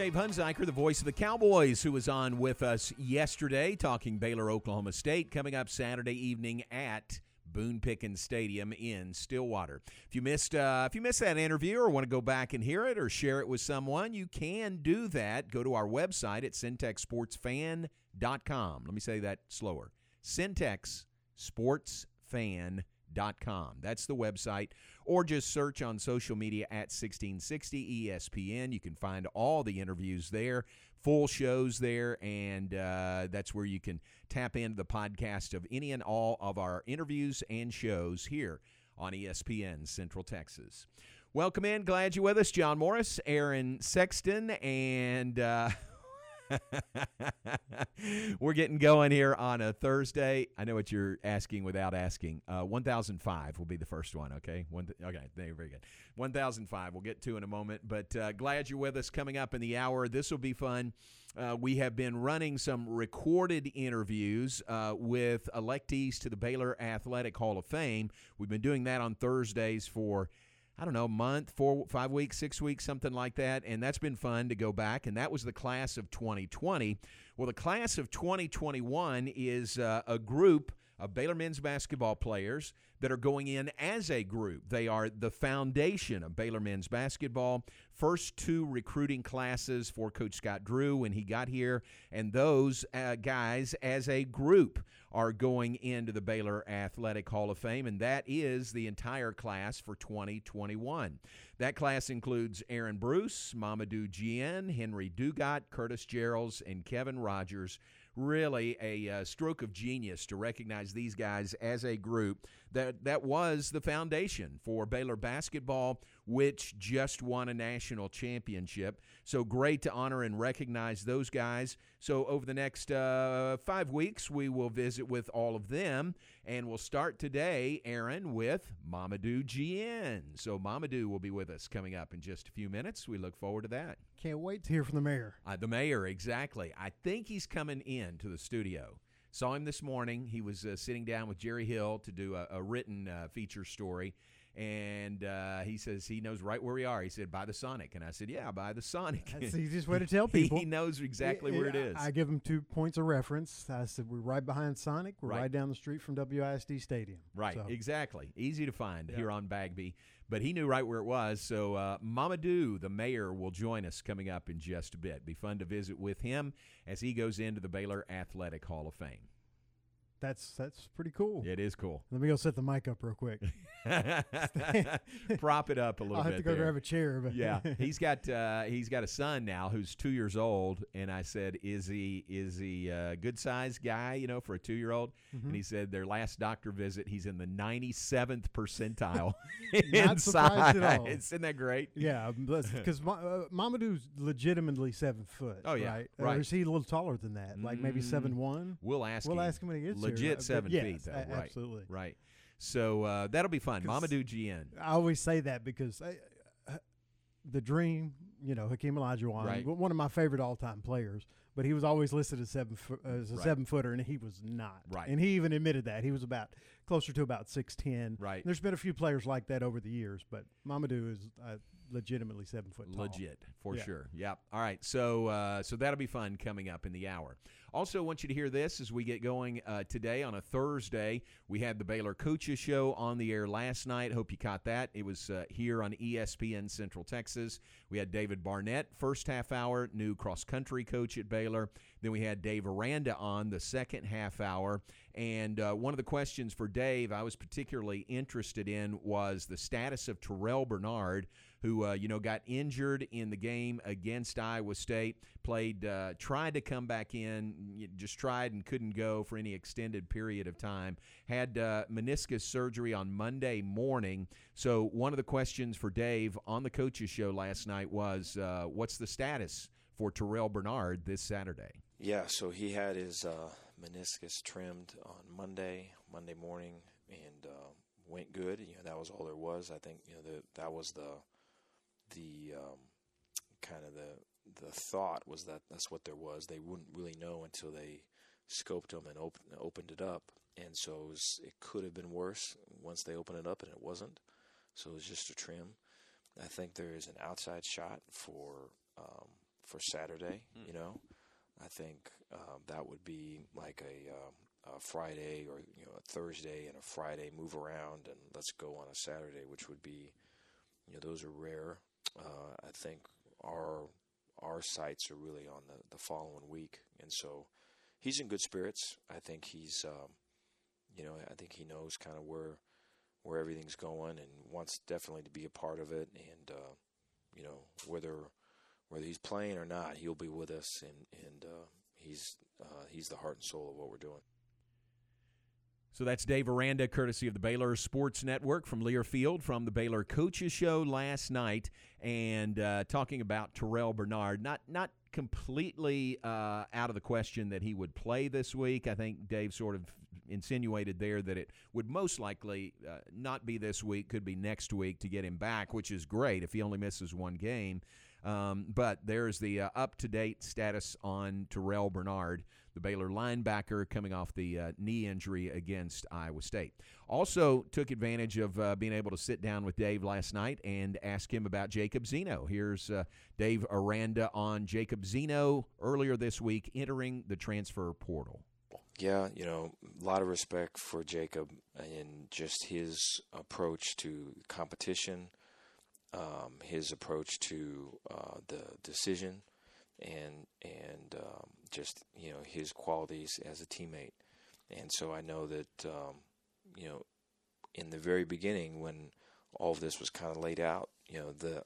Dave Hunziker, the voice of the Cowboys, who was on with us yesterday talking Baylor, Oklahoma State, coming up Saturday evening at Boone Pickens Stadium in Stillwater. If you missed uh, if you missed that interview or want to go back and hear it or share it with someone, you can do that. Go to our website at centexsportsfan.com. Let me say that slower. centexsportsfan.com com. That's the website. Or just search on social media at 1660 ESPN. You can find all the interviews there, full shows there, and uh, that's where you can tap into the podcast of any and all of our interviews and shows here on ESPN Central Texas. Welcome in. Glad you're with us. John Morris, Aaron Sexton, and. Uh, We're getting going here on a Thursday. I know what you're asking without asking. Uh, 1005 will be the first one, okay? One th- okay, very good. 1005 we'll get to in a moment, but uh, glad you're with us coming up in the hour. This will be fun. Uh, we have been running some recorded interviews uh, with electees to the Baylor Athletic Hall of Fame. We've been doing that on Thursdays for I don't know, month, four, five weeks, six weeks, something like that. And that's been fun to go back. And that was the class of 2020. Well, the class of 2021 is uh, a group of Baylor men's basketball players that are going in as a group. They are the foundation of Baylor men's basketball. First two recruiting classes for Coach Scott Drew when he got here, and those uh, guys as a group are going into the Baylor Athletic Hall of Fame, and that is the entire class for 2021. That class includes Aaron Bruce, Mamadou Diène, Henry Dugat, Curtis Jerrells, and Kevin Rogers really a uh, stroke of genius to recognize these guys as a group that that was the foundation for Baylor basketball which just won a national championship. So great to honor and recognize those guys. So over the next uh, five weeks, we will visit with all of them, and we'll start today, Aaron, with Mamadou Diène. So Mamadou will be with us coming up in just a few minutes. We look forward to that. Can't wait to hear from the mayor. Uh, the mayor, exactly. I think he's coming in to the studio. Saw him this morning. He was uh, sitting down with Jerry Hill to do a, a written uh, feature story and uh, he says he knows right where we are. He said, by the Sonic. And I said, yeah, by the Sonic. That's the easiest way to tell people. he knows exactly where it is. I give him two points of reference. I said, we're right behind Sonic. We're right, right down the street from WISD Stadium. Right, so. exactly. Easy to find yeah. here on Bagby. But he knew right where it was. So uh, Mamadou, the mayor, will join us coming up in just a bit. Be fun to visit with him as he goes into the Baylor Athletic Hall of Fame. That's that's pretty cool. It is cool. Let me go set the mic up real quick. Prop it up a little bit. I'll bit. have to go there. grab a chair. But yeah, he's got uh, he's got a son now who's two years old, and I said, "Is he is he a good sized guy? You know, for a two year old?" Mm-hmm. And he said, "Their last doctor visit, he's in the ninety seventh percentile at all. Isn't that great? Yeah, because uh, Mamadou's legitimately seven foot. Oh yeah, right? right. Or is he a little taller than that? Like maybe seven one? We'll ask. We'll him. ask him when he gets Legit here. seven yes, feet though. A- right. Absolutely. Right. So uh, that'll be fun. Mamadou Diène. I always say that because I, uh, the dream, you know, Hakeem Olajuwon, Right. one of my favorite all-time players, but he was always listed as seven fo- as a Right. seven footer, and he was not. Right. And he even admitted that he was about closer to about six ten. Right. There's been a few players like that over the years, but Mamadou is uh, legitimately seven foot tall. Legit for Yeah. sure. Yep. All right. So uh, so that'll be fun coming up in the hour. Also, want you to hear this as we get going uh, today on a Thursday. We had the Baylor Coaches Show on the air last night. Hope you caught that. It was uh, here on ESPN Central Texas. We had David Barnett first half hour, new cross country coach at Baylor. Then we had Dave Aranda on the second half hour. And uh, one of the questions for Dave I was particularly interested in was the status of Terrell Bernard who uh, you know got injured in the game against Iowa State. Played, uh, tried to come back in, just tried and couldn't go for any extended period of time. Had uh, meniscus surgery on Monday morning. So one of the questions for Dave on the coaches show last night was, uh, "What's the status for Terrell Bernard this Saturday?" Yeah, so he had his uh, meniscus trimmed on Monday, Monday morning, and uh, went good. You know, that was all there was. I think you know the, that was the the um, kind of the the thought was that that's what there was. They wouldn't really know until they scoped them and open, opened it up, and so it, was, it could have been worse once they opened it up, and it wasn't. So it was just a trim. I think there is an outside shot for um, for Saturday. Mm. You know, I think um, that would be like a, um, a Friday or you know a Thursday and a Friday move around and let's go on a Saturday, which would be you know those are rare. Uh, I think our our sights are really on the, the following week, and so he's in good spirits. I think he's um, you know I think he knows kind of where where everything's going and wants definitely to be a part of it. And uh, you know whether whether he's playing or not, he'll be with us, and and uh, he's uh, he's the heart and soul of what we're doing. So that's Dave Aranda, courtesy of the Baylor Sports Network from Learfield from the Baylor Coaches Show last night, and uh, talking about Terrell Bernard. Not not completely uh, out of the question that he would play this week. I think Dave sort of insinuated there that it would most likely uh, not be this week, could be next week to get him back, which is great if he only misses one game. Um, but there's the uh, up to date status on Terrell Bernard, the Baylor linebacker, coming off the uh, knee injury against Iowa State. Also, took advantage of uh, being able to sit down with Dave last night and ask him about Jacob Zeno. Here's uh, Dave Aranda on Jacob Zeno earlier this week entering the transfer portal. Yeah, you know, a lot of respect for Jacob and just his approach to competition um, his approach to uh, the decision and and um, just you know his qualities as a teammate. And so I know that um, you know in the very beginning when all of this was kind of laid out, you know the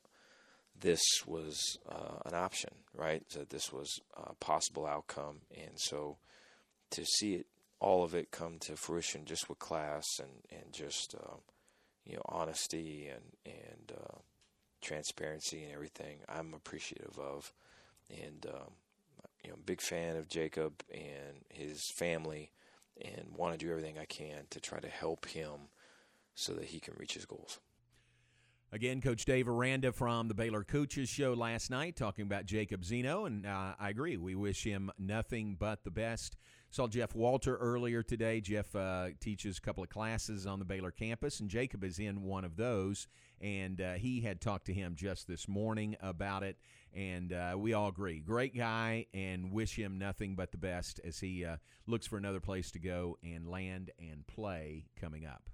this was uh, an option, right? So this was a possible outcome, and so to see it all of it come to fruition just with class and and just uh, you know honesty and and uh, transparency and everything I'm appreciative of. And, um, you know, big fan of Jacob and his family and want to do everything I can to try to help him so that he can reach his goals. Again, Coach Dave Aranda from the Baylor Coaches Show last night talking about Jacob Zeno, and uh, I agree. We wish him nothing but the best. Saw Jeff Walter earlier today. Jeff uh, teaches a couple of classes on the Baylor campus, and Jacob is in one of those. And uh, he had talked to him just this morning about it, and uh, we all agree. Great guy, and wish him nothing but the best as he uh, looks for another place to go and land and play coming up.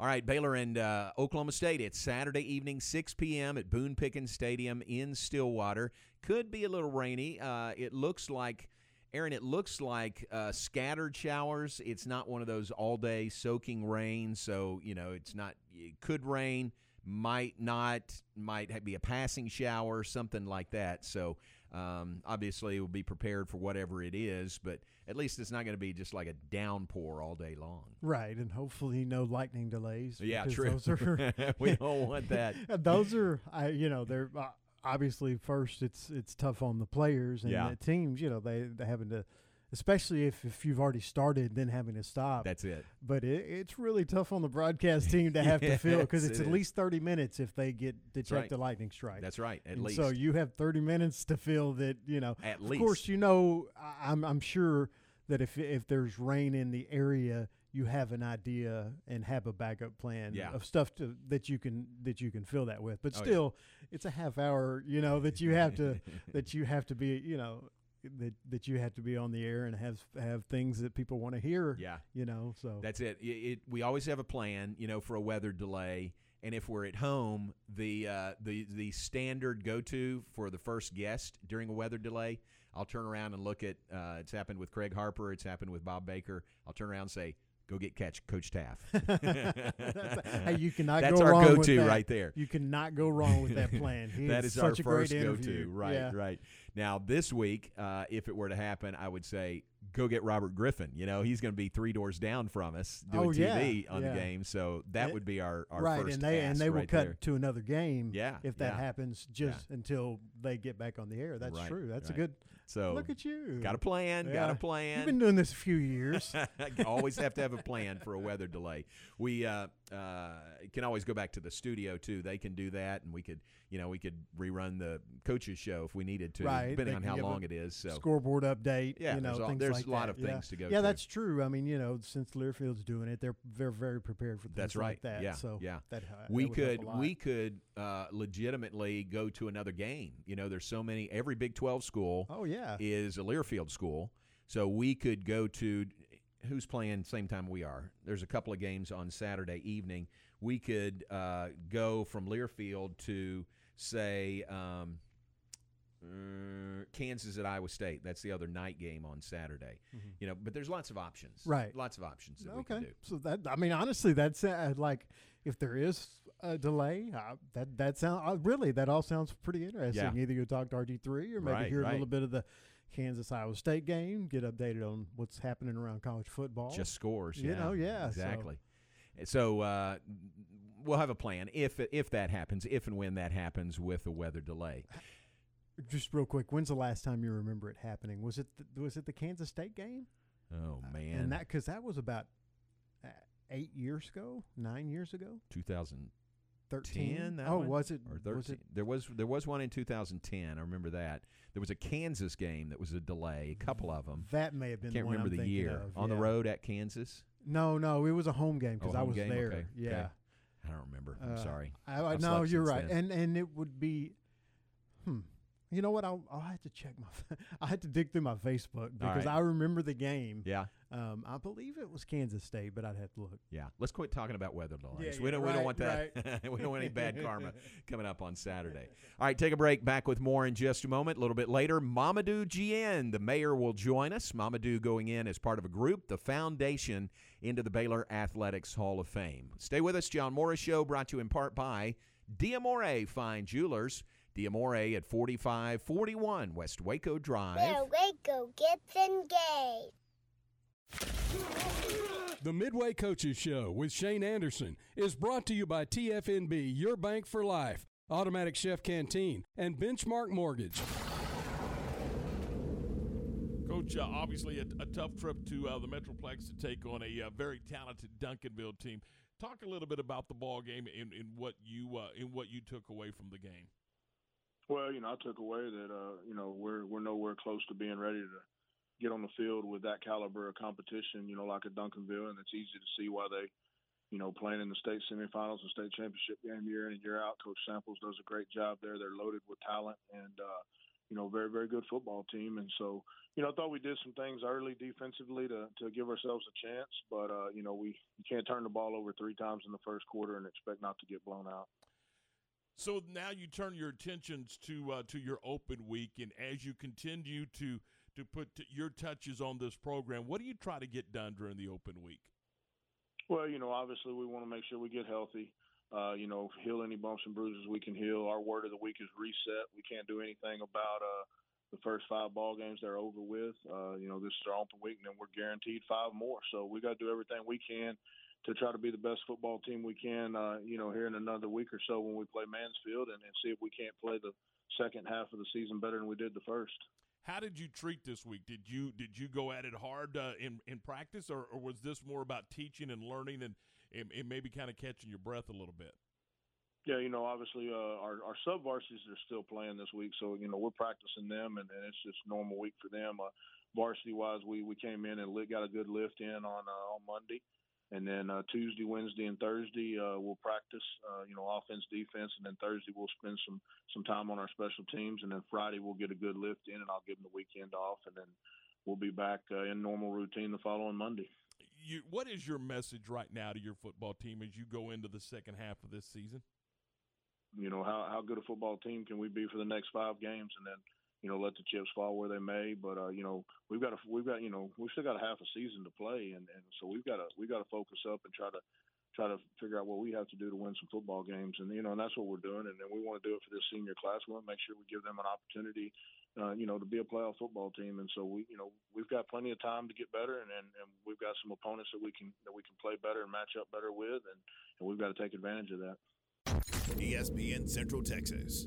All right, Baylor and uh, Oklahoma State. It's Saturday evening, 6 p.m. at Boone Pickens Stadium in Stillwater. Could be a little rainy. Uh, it looks like, Aaron, it looks like uh, scattered showers. It's not one of those all day soaking rain. So, you know, it's not, it could rain, might not, might be a passing shower, something like that. So, um, obviously, we'll be prepared for whatever it is, but at least it's not going to be just like a downpour all day long. Right, and hopefully no lightning delays. Yeah, true. Those are, we don't want that. those are, I, you know, they're uh, obviously first. It's it's tough on the players and Yeah. the teams. You know, they they having to, especially if if you've already started, then having to stop. That's it. but it, it's really tough on the broadcast team to have to fill because it's it at is. least thirty minutes if they get to check right. the lightning strike. That's right. At And least. So you have 30 minutes to fill that, you know. At of least. course, you know, I'm, I'm sure that if, if there's rain in the area, you have an idea and have a backup plan Yeah. of stuff to, that you can that you can fill that with. But Oh, yeah. still, it's a half hour, you know, that you have to that you have to be, you know, that that you have to be on the air and have have things that people want to hear. yeah. You know, so That's it. It, it. We always have a plan, you know, for a weather delay. And if we're at home, the uh, the the standard go to for the first guest during a weather delay, I'll turn around and look at. Uh, it's happened with Craig Harper. It's happened with Bob Baker. I'll turn around and say, "Go get catch Coach Teaff." hey, you cannot That's go our wrong with go-to right there. You cannot go wrong with that plan. That is our first go-to. Right, Yeah. right. Now this week, uh, if it were to happen, I would say go get Robert Griffin. You know, he's going to be three doors down from us doing Oh, yeah, TV on yeah. the game, so that It- would be our, our right, first and they and they will right cut there. to another game. Yeah, if that yeah. happens, just until they get back on the air. That's Right, true. That's right. a good So Look at you. got a plan. Got a plan. You've been doing this a few years. always have to have a plan for a weather delay. We uh, uh, can always go back to the studio too. They can do that, and we could, you know, we could rerun the coaches show if we needed to, Right, depending they on how long it is. So Scoreboard update. Yeah, you know, there's all- there's like a lot that. of Yeah. things to go Yeah, to. that's true. I mean, you know, since Learfield's doing it, they're they're very prepared for things That's right. like that. Yeah, So yeah. that, uh, we that would help could we could uh, legitimately go to another game. You know, there's so many. Every Big Twelve school Oh yeah. is a Learfield school, so we could go to. Who's playing same time we are? There's a couple of games on Saturday evening. We could uh, go from Learfield to say um, uh, Kansas at Iowa State. That's the other night game on Saturday. Mhm. You know, but there's lots of options. Right. Lots of options that we okay. can do. So that I mean, honestly, that's uh, like if there is a delay, uh, that that sound uh, really that all sounds pretty interesting. Yeah. Either you talk to RG three or maybe Right, hear a little bit of the Kansas Iowa State game, get updated on what's happening around college football. Just scores. You yeah, know, yeah, exactly. So, uh, we'll have a plan if if that happens, if and when that happens with a weather delay. just real quick. When's the last time you remember it happening? Was it the, was it the Kansas State game? Oh man, and that because that was about uh, eight years ago, nine years ago, 2010. Thirteen. oh, one? was it? or Was 13. it? There was there was one in 2010. I remember that. There was a Kansas game that was a delay. A couple of them. That may have been. Can't remember I'm the year. of, on the road at Kansas. No, no, it was a home game because Oh, I was game? there. Okay, okay. Yeah. I don't remember. I'm Uh, sorry. I, I no, you're right, then. and and it would be, hmm. You know what? I'll, I'll have to check my. I had to dig through my Facebook because right. I remember the game. Yeah, Um, I believe it was Kansas State, but I'd have to look. yeah. Let's quit talking about weather delays. Yeah, we don't. we don't want that. we don't want any bad karma coming up on Saturday. All right, take a break. Back with more in just a moment. A little bit later, Mamadou Diène, the mayor, will join us. Mamadou going in as part of a group, the foundation into the Baylor Athletics Hall of Fame. Stay with us. John Morris Show brought to you in part by Diamore Fine Jewelers. Diamore at 4541 West Waco Drive. Where Waco gets engaged. The Midway Coaches Show with Shane Anderson is brought to you by TFNB, Your Bank for Life, Automatic Chef Canteen, and Benchmark Mortgage. Coach, uh, obviously a, a tough trip to uh, the Metroplex to take on a uh, very talented Duncanville team. Talk a little bit about the ball game and, and what you uh, and what you took away from the game. Well, you know, I took away that uh, you know we're we're nowhere close to being ready to get on the field with that caliber of competition. You know, like a Duncanville, and it's easy to see why they, you know, playing in the state semifinals and state championship game year in and year out. Coach Samples does a great job there. They're loaded with talent and uh, you know very very good football team. And so you know I thought we did some things early defensively to to give ourselves a chance, but uh, you know we you can't turn the ball over three times in the first quarter and expect not to get blown out. So now you turn your attentions to uh, to your open week, and as you continue to to put t- your touches on this program, what do you try to get done during the open week? Well, you know, obviously we want to make sure we get healthy. Uh, you know, heal any bumps and bruises we can heal. Our word of the week is reset. We can't do anything about uh, the first five ball games they're over with. Uh, you know, this is our open week, and then we're guaranteed five more. So we got to do everything we can to try to be the best football team we can. Uh, you know, here in another week or so when we play Mansfield, and, and see if we can't play the second half of the season better than we did the first. How did you treat this week? Did you did you go at it hard uh, in in practice, or, or was this more about teaching and learning and, and, and maybe kind of catching your breath a little bit? Yeah, you know, obviously uh, our our sub varsities are still playing this week, so you know we're practicing them, and, and it's just normal week for them. Uh, varsity wise, we we came in and lit, got a good lift in on uh, on Monday, and then uh, Tuesday, Wednesday, and Thursday uh, we'll practice, uh, you know, offense, defense, and then Thursday we'll spend some some time on our special teams, and then Friday we'll get a good lift in, and I'll give them the weekend off, and then we'll be back uh, in normal routine the following Monday. You, what is your message right now to your football team as you go into the second half of this season? you know how how good a football team can we be for the next five games and then you know let the chips fall where they may but uh you know we've got to we've got you know we've still got a half a season to play and and so we've got to we've got to focus up and try to try to figure out what we have to do to win some football games and you know and that's what we're doing and then we want to do it for this senior class we want to make sure we give them an opportunity uh, you know to be a playoff football team and so we you know we've got plenty of time to get better and, and and we've got some opponents that we can that we can play better and match up better with and and we've got to take advantage of that ESPN Central Texas.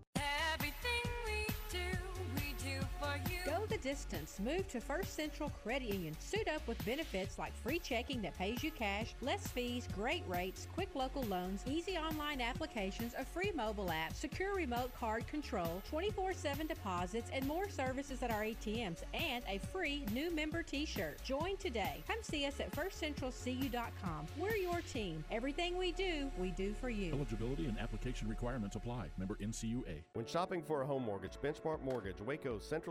Go the distance. Move to First Central Credit Union. Suit up with benefits like free checking that pays you cash, less fees, great rates, quick local loans, easy online applications, a free mobile app, secure remote card control, 24-7 deposits, and more services at our ATMs, and a free new member t-shirt. Join today. Come see us at firstcentralcu.com. We're your team. Everything we do, we do for you. Eligibility and application requirements apply. Member NCUA. When shopping for a home mortgage, Benchmark Mortgage, Waco, Central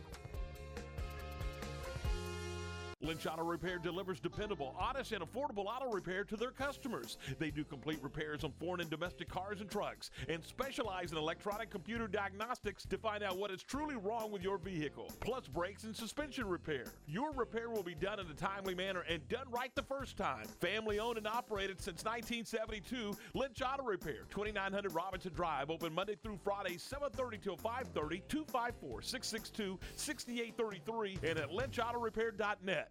Lynch Auto Repair delivers dependable, honest, and affordable auto repair to their customers. They do complete repairs on foreign and domestic cars and trucks and specialize in electronic computer diagnostics to find out what is truly wrong with your vehicle, plus brakes and suspension repair. Your repair will be done in a timely manner and done right the first time. Family owned and operated since 1972, Lynch Auto Repair, 2900 Robinson Drive, open Monday through Friday, 7:30 till 5:30, 254-662-6833, and at lynchautorepair.net.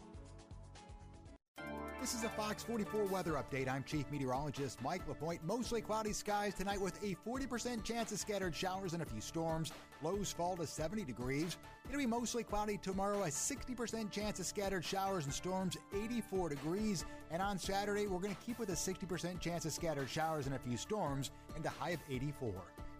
This is a Fox 44 weather update. I'm Chief Meteorologist Mike LaPointe. Mostly cloudy skies tonight with a 40% chance of scattered showers and a few storms. Lows fall to 70 degrees. It'll be mostly cloudy tomorrow, a 60% chance of scattered showers and storms, 84 degrees. And on Saturday, we're going to keep with a 60% chance of scattered showers and a few storms and a high of 84.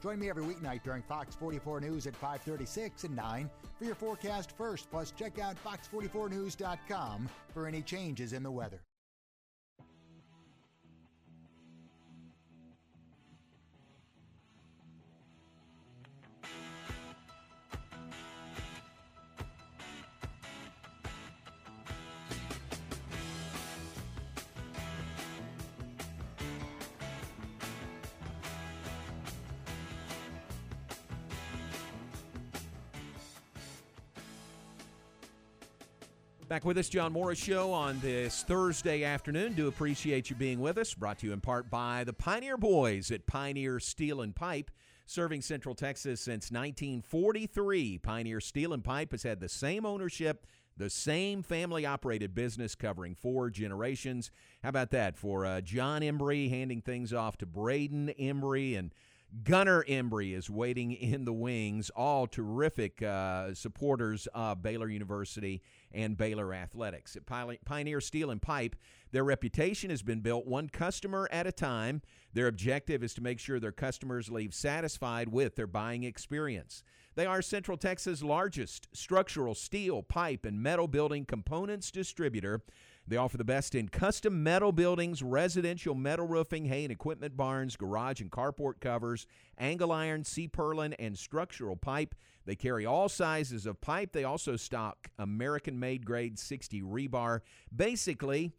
Join me every weeknight during Fox 44 News at 536 and 9 for your forecast first. Plus, check out fox44news.com for any changes in the weather. Back with us, John Morris Show on this Thursday afternoon. Do appreciate you being with us. Brought to you in part by the Pioneer Boys at Pioneer Steel and Pipe, serving Central Texas since 1943. Pioneer Steel and Pipe has had the same ownership, the same family operated business covering four generations. How about that for uh, John Embry handing things off to Braden Embry and Gunnar Embry is waiting in the wings. All terrific uh, supporters of Baylor University and Baylor Athletics. At Pioneer Steel and Pipe, their reputation has been built one customer at a time. Their objective is to make sure their customers leave satisfied with their buying experience. They are Central Texas' largest structural steel, pipe, and metal building components distributor. They offer the best in custom metal buildings, residential metal roofing, hay and equipment barns, garage and carport covers, angle iron, C purlin, and structural pipe. They carry all sizes of pipe. They also stock American made grade 60 rebar. Basically,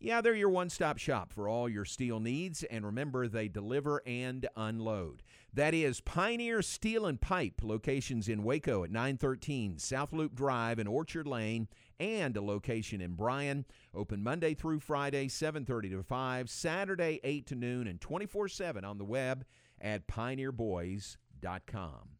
yeah, they're your one stop shop for all your steel needs. And remember, they deliver and unload. That is Pioneer Steel and Pipe, locations in Waco at 913 South Loop Drive and Orchard Lane, and a location in Bryan. Open Monday through Friday, 7:30 to 5, Saturday 8 to noon, and 24/7 on the web at pioneerboys.com.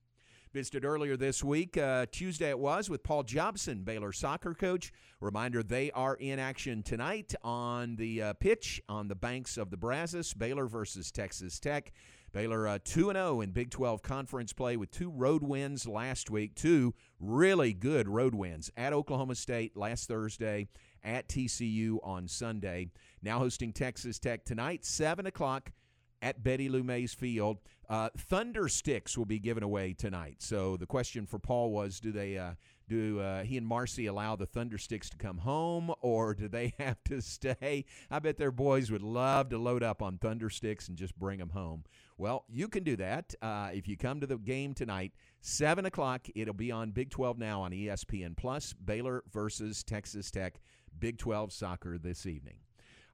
Visited earlier this week, uh, Tuesday it was, with Paul Jobson, Baylor soccer coach. Reminder they are in action tonight on the uh, pitch on the banks of the Brazos, Baylor versus Texas Tech. Baylor uh, 2 0 in Big 12 conference play with two road wins last week, two really good road wins at Oklahoma State last Thursday, at TCU on Sunday. Now hosting Texas Tech tonight, 7 o'clock at Betty Lou Mays Field. Uh, Thunder sticks will be given away tonight. So the question for Paul was, do they uh, do uh, he and Marcy allow the Thundersticks to come home, or do they have to stay? I bet their boys would love to load up on Thundersticks and just bring them home. Well, you can do that uh, if you come to the game tonight, seven o'clock. It'll be on Big 12 now on ESPN Plus. Baylor versus Texas Tech, Big 12 soccer this evening.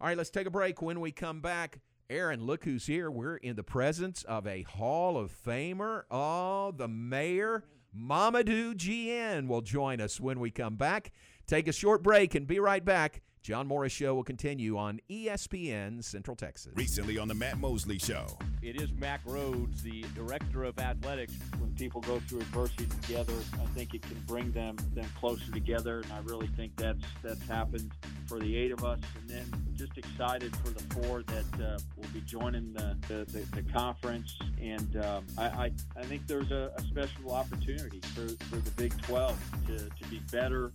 All right, let's take a break. When we come back. Aaron, look who's here. We're in the presence of a Hall of Famer. Oh, the mayor, Mamadou Diène, will join us when we come back. Take a short break and be right back. John Morris Show will continue on ESPN Central Texas. Recently on the Matt Mosley Show. It is Mack Rhoades, the director of athletics. When people go through adversity together, I think it can bring them them closer together, and I really think that's that's happened for the eight of us. And then just excited for the four that uh, will be joining the the, the, the conference. And um, I, I I think there's a, a special opportunity for, for the Big 12 to, to be better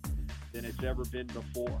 than it's ever been before.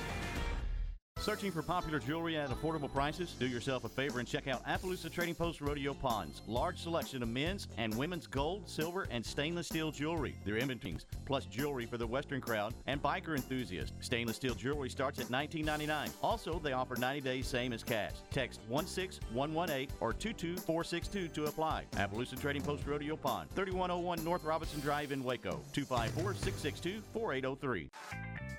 Searching for popular jewelry at affordable prices? Do yourself a favor and check out Appaloosa Trading Post Rodeo Pawns. Large selection of men's and women's gold, silver, and stainless steel jewelry. Their inventories, plus jewelry for the Western crowd and biker enthusiasts. Stainless steel jewelry starts at $19.99. Also, they offer 90 days same as cash. Text 16118 or 22462 to apply. Appaloosa Trading Post Rodeo Pawn, 3101 North Robinson Drive in Waco. 254 662 4803.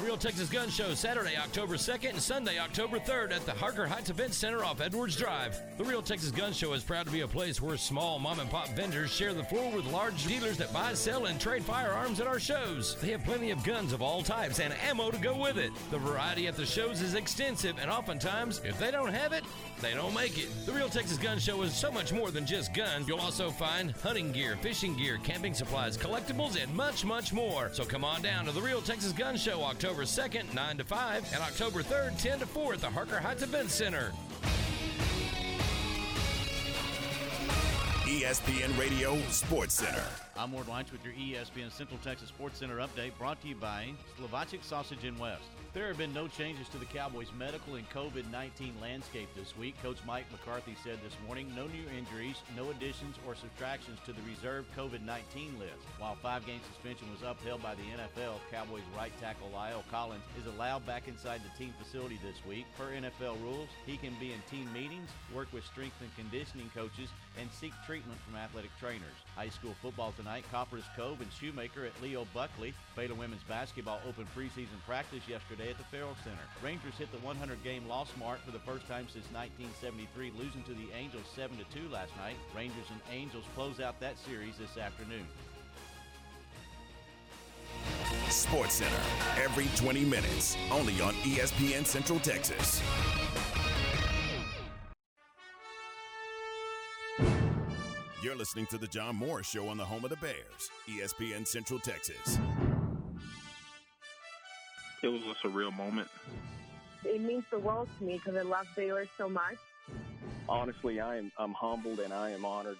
The Real Texas Gun Show Saturday, October 2nd and Sunday, October 3rd at the Harker Heights Event Center off Edwards Drive. The Real Texas Gun Show is proud to be a place where small mom and pop vendors share the floor with large dealers that buy, sell, and trade firearms at our shows. They have plenty of guns of all types and ammo to go with it. The variety at the shows is extensive, and oftentimes, if they don't have it, they don't make it. The Real Texas Gun Show is so much more than just guns. You'll also find hunting gear, fishing gear, camping supplies, collectibles, and much, much more. So come on down to the Real Texas Gun Show October 2nd, 9 to 5, and October 3rd, 10 to 4 at the Harker Heights Event Center. ESPN Radio Sports Center. I'm Ward Weitz with your ESPN Central Texas Sports Center update brought to you by Slovacek Sausage in West. There have been no changes to the Cowboys' medical and COVID 19 landscape this week. Coach Mike McCarthy said this morning no new injuries, no additions or subtractions to the reserve COVID 19 list. While five game suspension was upheld by the NFL, Cowboys right tackle La'el Collins is allowed back inside the team facility this week. Per NFL rules, he can be in team meetings, work with strength and conditioning coaches, and seek treatment from athletic trainers. High school football tonight, Copperas Cove and Shoemaker at Leo Buckley. Baylor women's basketball opened preseason practice yesterday at the Ferrell Center. Rangers hit the 100 game loss mark for the first time since 1973, losing to the Angels 7 2 last night. Rangers and Angels close out that series this afternoon. Sports Center every 20 minutes, only on ESPN Central Texas. You're listening to the John Morris Show on the home of the Bears, ESPN Central Texas. It was just a real moment. It means the world to me because I love Baylor so much. Honestly, I am I'm humbled and I am honored.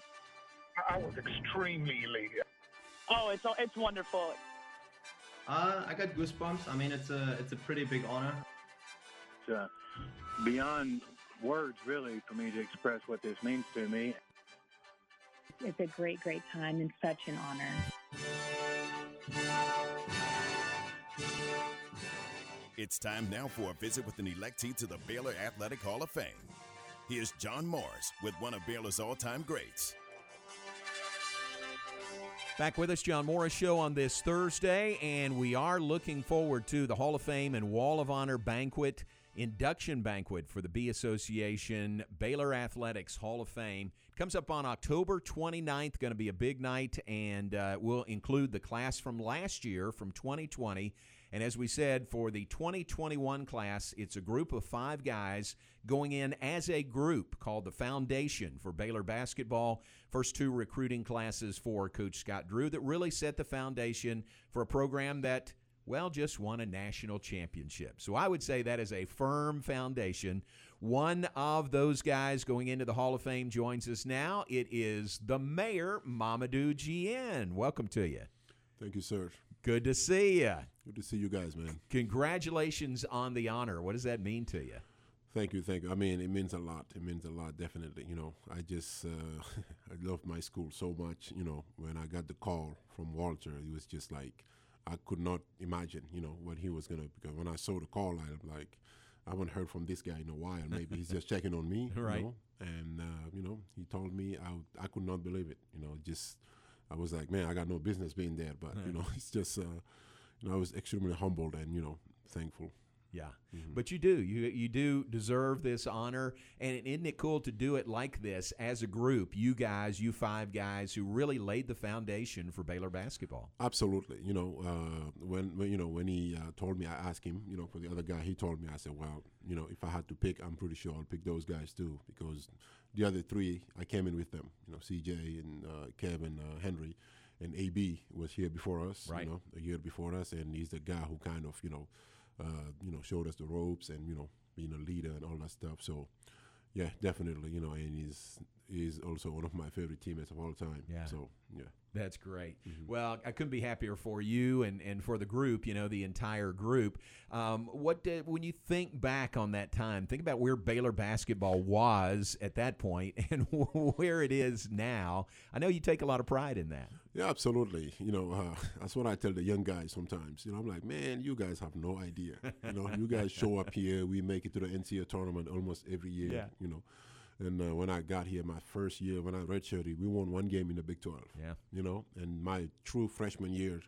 I was extremely elated. Oh, it's it's wonderful. Uh, I got goosebumps. I mean, it's a it's a pretty big honor. It's uh, beyond words, really, for me to express what this means to me. It's a great, great time and such an honor. It's time now for a visit with an electee to the Baylor Athletic Hall of Fame. Here's John Morris with one of Baylor's all time greats. Back with us, John Morris Show on this Thursday, and we are looking forward to the Hall of Fame and Wall of Honor banquet, induction banquet for the B Association Baylor Athletics Hall of Fame. It comes up on October 29th, going to be a big night, and uh, will include the class from last year, from 2020. And as we said, for the 2021 class, it's a group of five guys going in as a group called the Foundation for Baylor Basketball. First two recruiting classes for Coach Scott Drew that really set the foundation for a program that, well, just won a national championship. So I would say that is a firm foundation. One of those guys going into the Hall of Fame joins us now. It is the mayor, Mamadou Diène. Welcome to you. Thank you, sir. Good to see you. Good to see you guys, man. Congratulations on the honor. What does that mean to you? Thank you, thank you. I mean, it means a lot. It means a lot, definitely. You know, I just uh, I love my school so much. You know, when I got the call from Walter, it was just like I could not imagine. You know what he was gonna. Because when I saw the call, I'm like, I haven't heard from this guy in a while. Maybe he's just checking on me. Right. You know? And uh, you know, he told me I I could not believe it. You know, just I was like, man, I got no business being there. But you know, it's just uh, you know, I was extremely humbled and you know thankful. Yeah, but you do. You you do deserve this honor, and isn't it cool to do it like this as a group? You guys, you five guys, who really laid the foundation for Baylor basketball. Absolutely. You know, uh, when, when you know when he uh, told me, I asked him. You know, for the other guy, he told me. I said, well, you know, if I had to pick, I'm pretty sure I'll pick those guys too because the other three, I came in with them. You know, CJ and uh, Kevin, uh, Henry, and AB was here before us. Right. You know, a year before us, and he's the guy who kind of you know, uh, you know, showed us the ropes and you know, being a leader and all that stuff. So. Yeah, definitely. You know, and he's he's also one of my favorite teammates of all time. Yeah. So yeah. That's great. Well, I couldn't be happier for you and, and for the group, you know, the entire group. Um, what did, when you think back on that time, think about where Baylor basketball was at that point and where it is now. I know you take a lot of pride in that. Yeah, absolutely. You know, uh, that's what I tell the young guys sometimes. You know, I'm like, man, you guys have no idea. You know, you guys show up here, we make it to the NCAA tournament almost every year. Yeah. You know, and uh, when I got here, my first year when I redshirted, we won one game in the Big 12. Yeah. You know, and my true freshman year,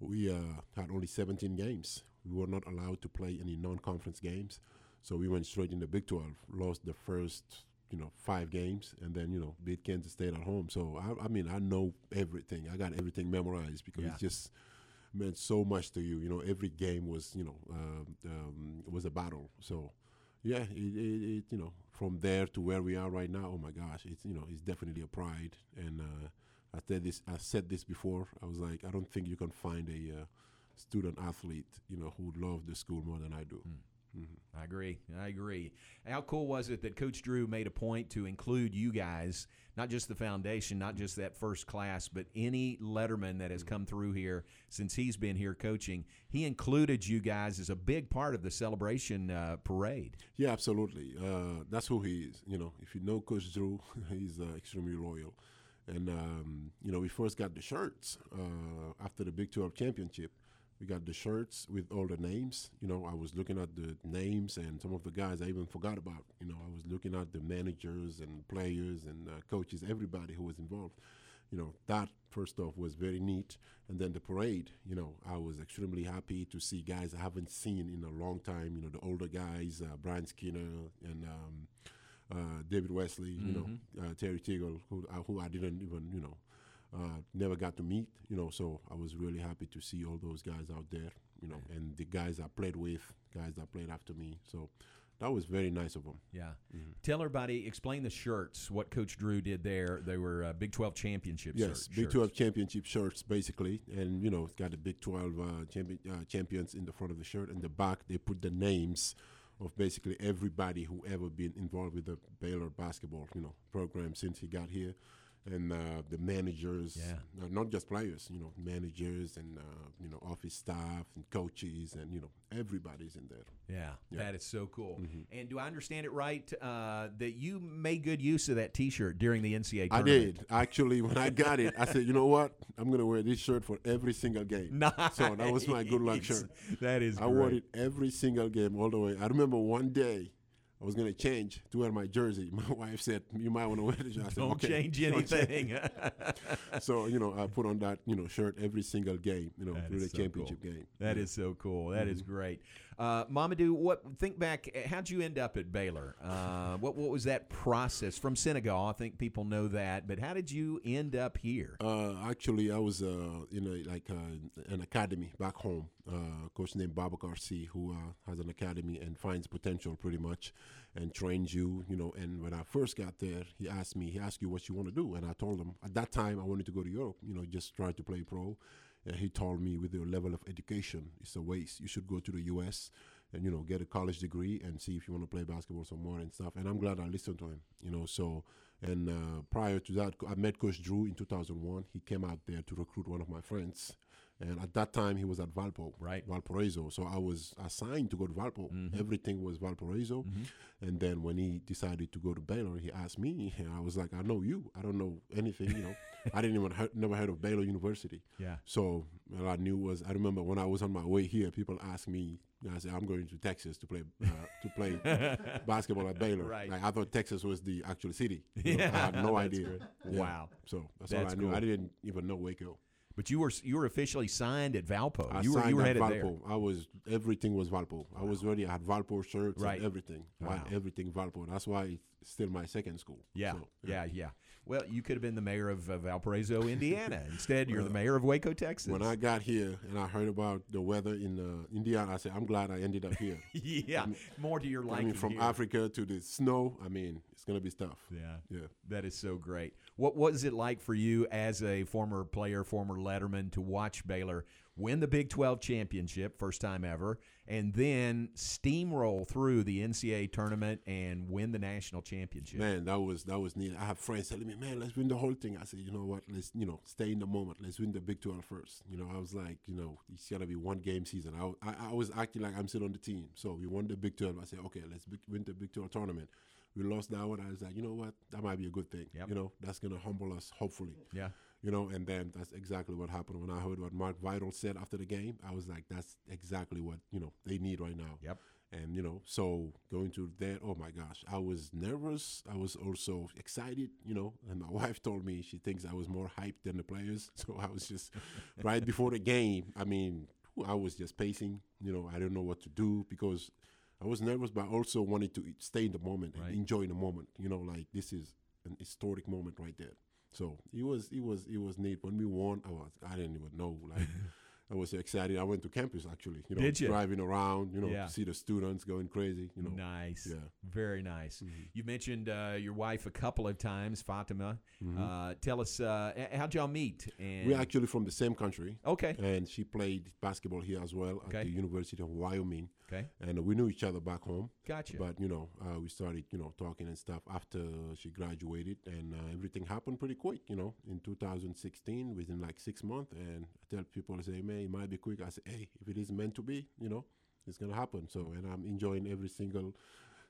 we uh, had only 17 games. we were not allowed to play any non-conference games, so we went straight in the Big 12. Lost the first, you know, five games, and then you know beat Kansas State at home. So I, I mean, I know everything. I got everything memorized because Yeah. it's just meant so much to you. You know, every game was, you know, um, um, was a battle. So, yeah, it, it, it, you know, from there to where we are right now, oh my gosh, it's you know, it's definitely a pride. And uh, I said this, I said this before. I was like, I don't think you can find a uh, student athlete, you know, who love the school more than I do. Mhm. I agree. I agree. How cool was it that Coach Drew made a point to include you guys, not just the foundation, not just that first class, but any Letterman that has come through here since he's been here coaching? He included you guys as a big part of the celebration uh, parade. Yeah, absolutely. Uh, that's who he is. You know, if you know Coach Drew, he's uh, extremely loyal. And um, you know, we first got the shirts uh, after the Big 12 championship. We got the shirts with all the names. You know, I was looking at the names and some of the guys I even forgot about. You know, I was looking at the managers and players and uh, coaches, everybody who was involved. You know, that first off was very neat. And then the parade, you know, I was extremely happy to see guys I haven't seen in a long time. You know, the older guys, uh, Brian Skinner and um, uh, David Wesley, you know, uh, Terry Teagle, who, uh, who I didn't even, you know, uh, never got to meet, you know, so I was really happy to see all those guys out there, you know, and the guys I played with, guys that played after me. So that was very nice of them. Yeah. Tell everybody, explain the shirts, what Coach Drew did there. They were uh, Big 12 championship Yes, Big shirts. 12 championship shirts, basically. And, you know, it's got the Big 12 uh, champion, uh, champions in the front of the shirt. And the back, they put the names of basically everybody who ever been involved with the Baylor basketball, you know, program since he got here. And uh, the managers, Yeah. uh, not just players, you know, managers and, uh, you know, office staff and coaches and, you know, everybody's in there. Yeah, Yeah. that is so cool. Mhm. And do I understand it right uh, that you made good use of that T-shirt during the NCAA I did. Actually, when I got it, I said, you know what? I'm going to wear this shirt for every single game. So that was my good luck shirt. That is I wore it every single game all the way. I remember one day I was going to change to wear my jersey. My wife said, you might want to wear the jersey. I said, Don't okay. change Don't anything. so, you know, I put on that, you know, shirt every single game, you know, That through the is so cool. championship game. That Yeah. is so cool. That is Mhm. great. Uh, Mamadou, what? Think back. uh, How'd you end up at Baylor? Uh, what What was that process from Senegal? I think people know that, but how did you end up here? Uh, actually, I was uh, in a like uh, an academy back home. Uh, coach named Babacar C, who uh, has an academy and finds potential pretty much, and trains you. You know, and when I first got there, he asked me, he asked you what you want to do, and I told him at that time I wanted to go to Europe. You know, just try to play pro. And he told me, with your level of education, it's a waste. You should go to the U.S. and you know get a college degree and see if you want to play basketball some more and stuff. And I'm glad I listened to him. You know, so and uh, prior to that, I met Coach Drew in 2001. He came out there to recruit one of my friends. And at that time, he was at Valpo, right? Valparaiso. So I was assigned to go to Valpo. Mhm. Everything was Valparaiso. Mhm. And then when he decided to go to Baylor, he asked me, and I was like, I know you. I don't know anything. You know, I didn't even heard, never heard of Baylor University. Yeah. So all I knew was I remember when I was on my way here, people asked me. I said I'm going to Texas to play uh, to play basketball at Baylor. Right. Like I thought Texas was the actual city. Yeah, I had no idea. Yeah. Wow. So that's, That's all I knew. cool. I didn't even know Waco. But you were you were officially signed at Valpo. I you were you were at headed Valpo. I was everything was Valpo. I was ready. I had Valpo shirts Right. and everything. I Wow. everything Valpo. That's why it's still my second school. Yeah, So, yeah, yeah. Well, you could have been the mayor of uh, Valparaiso, Indiana. Instead, you're the mayor of Waco, Texas. When I got here and I heard about the weather in uh, Indiana, I said, I'm glad I ended up here. yeah, more to your liking. I mean, from here. Africa to the snow, I mean, it's going to be tough. Yeah. Yeah. That is so great. What was it like for you as a former player, former Letterman, to watch Baylor win the Big 12 championship, first time ever, and then steamroll through the NCAA tournament and win the national championship? Man, that was that was neat. I have friends telling me, "Man, let's win the whole thing." I said, "You know what? Let's you know stay in the moment. Let's win the Big 12 first. You know, I was like, you know, it's gonna be one game season. I, I, I was acting like I'm still on the team. So we won the Big 12. I said, okay, let's win the Big 12 tournament. We lost that one. I was like, you know what? That might be a good thing. You know, that's gonna humble us, hopefully. Yeah. You know, and then that's exactly what happened when I heard what Mark Vital said after the game. I was like, that's exactly what you know they need right now. Yep. And you know, so going to that, oh my gosh, I was nervous. I was also excited. You know, and my wife told me she thinks I was more hyped than the players. So I was just right before the game. I mean, I was just pacing. You know, I didn't know what to do because I was nervous, but I also wanted to stay in the moment and enjoy the moment. You know, like this is an historic moment right there. So it was it was it was neat when we won. I was I didn't even know like. I was excited. I went to campus actually. You know, Did you? driving around. You know, Yeah. see the students going crazy. You know, Nice. Yeah. Very nice. Mm-hmm. You mentioned uh, your wife a couple of times, Fatima. Mhm. Uh, tell us, uh, how'd y'all meet? And We're actually from the same country. Okay. And she played basketball here as well Okay. at the University of Wyoming. Okay. And we knew each other back home. Gotcha. But you know, uh, we started you know talking and stuff after she graduated, and uh, everything happened pretty quick. You know, in 2016, within like six months. And I tell people, I say, man, it might be quick. I say, hey, if it is meant to be, you know, it's gonna happen. So, and I'm enjoying every single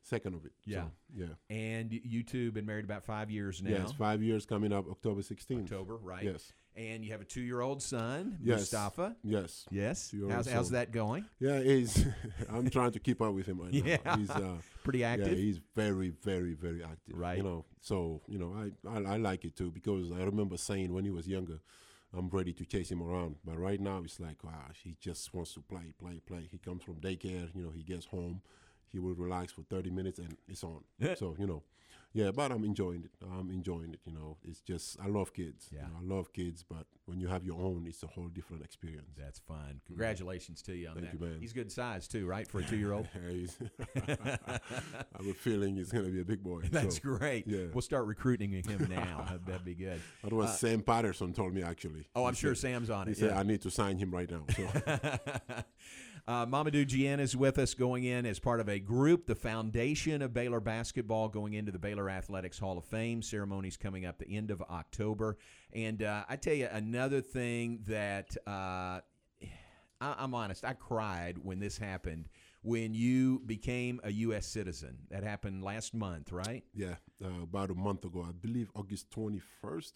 second of it. Yeah. So, yeah. And you two been married about five years now. Yes, five years coming up October 16th. October, right? Yes. And you have a two-year-old son, Yes. Mustafa. Yes. Yes. How's, how's that going? Yeah, he's. I'm trying to keep up with him right Yeah. now. He's uh, Pretty active. Yeah, he's very, very, very active. Right. You know, so you know, I, I I like it too because I remember saying when he was younger, I'm ready to chase him around. But right now, it's like, wow, he just wants to play, play, play. He comes from daycare. You know, he gets home, he will relax for 30 minutes and it's on. so you know. Yeah, but I'm enjoying it. I'm enjoying it. You know, it's just I love kids. Yeah. You know, I love kids, but when you have your own, it's a whole different experience. That's fun. Congratulations to you on Thank that. you, man. He's good size too, right, for a two-year-old? He's- I have a feeling he's going to be a big boy. That's so, great. Yeah. We'll start recruiting him now. That'd- be good. That was Uh, Sam Patterson told me actually. Oh, I'm sure said- Sam's on it. He it, said. I need to sign him right now. So Uh, Mamadou Diène is with us going in as part of a group, the foundation of Baylor basketball, going into the Baylor Athletics Hall of Fame. Ceremonies coming up the end of October. And uh, I tell you, another thing that uh, I, I'm honest, I cried when this happened when you became a U.S. citizen. That happened last month, right? yeah, uh, about a month ago, I believe August 21st